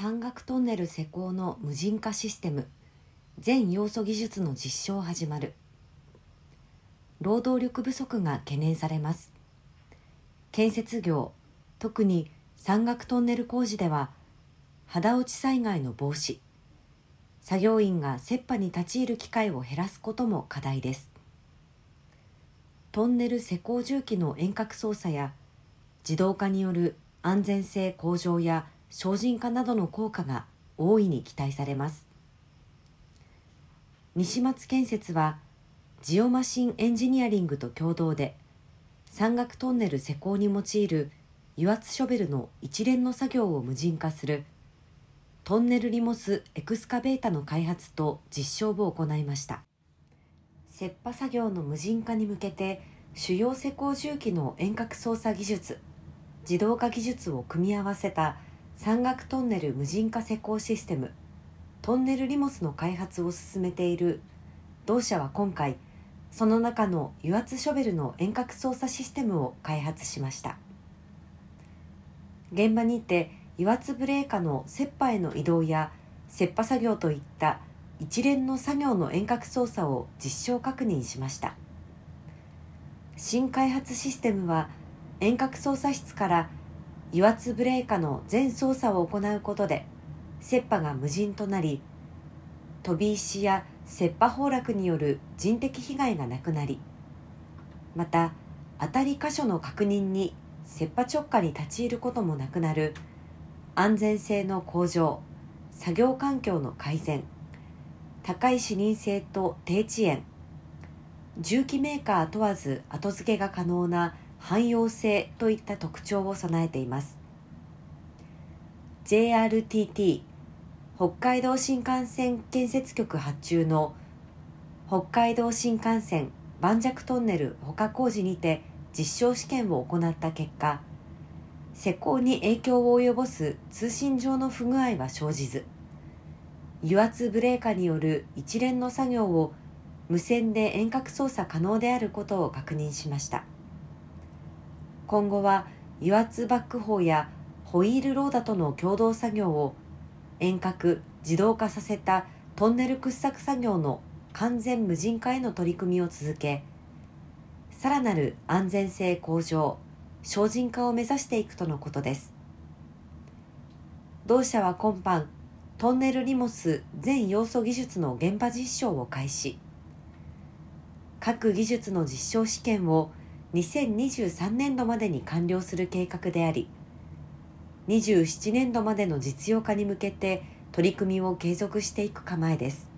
山岳トンネル施工の無人化システム。全要素技術の実証始まる。労働力不足が懸念されます。建設業特に山岳トンネル工事では肌落ち災害の防止。作業員が切羽に立ち入る機会を減らすことも課題です。トンネル施工重機の遠隔操作や自動化による安全性向上や精進化などの効果が大いに期待されます。西松建設はジオマシンエンジニアリングと共同で山岳トンネル施工に用いる油圧ショベルの一連の作業を無人化するトンネルリモスエクスカベータの開発と実証を行いました。切羽作業の無人化に向けて主要施工重機の遠隔操作技術自動化技術を組み合わせた山岳トンネル無人化施工システム。トンネルリモスの開発を進めている。同社は今回その中の油圧ショベルの遠隔操作システムを開発しました。現場にて油圧ブレーカーの切羽への移動や切羽作業といった一連の作業の遠隔操作を実証確認しました。新開発システムは遠隔操作室から油圧ブレーカの全操作を行うことで切羽が無人となり飛び石や切羽崩落による人的被害がなくなりまた当たり箇所の確認に切羽直下に立ち入ることもなくなる安全性の向上作業環境の改善高い視認性と低遅延重機メーカー問わず後付けが可能な汎用性といった特徴を備えています。JRTT 北海道新幹線建設局発注の北海道新幹線盤石トンネル他工事にて実証試験を行った結果施工に影響を及ぼす通信上の不具合は生じず油圧ブレーカーによる一連の作業を無線で遠隔操作可能であることを確認しました。今後は油圧バックホーやホイールローダとの共同作業を遠隔自動化させたトンネル掘削作業の完全無人化への取り組みを続けさらなる安全性向上精進化を目指していくとのことです。同社は今般トンネルリモス全要素技術の現場実証を開始。各技術の実証試験を2023年度までに完了する計画であり27年度までの実用化に向けて取り組みを継続していく構えです。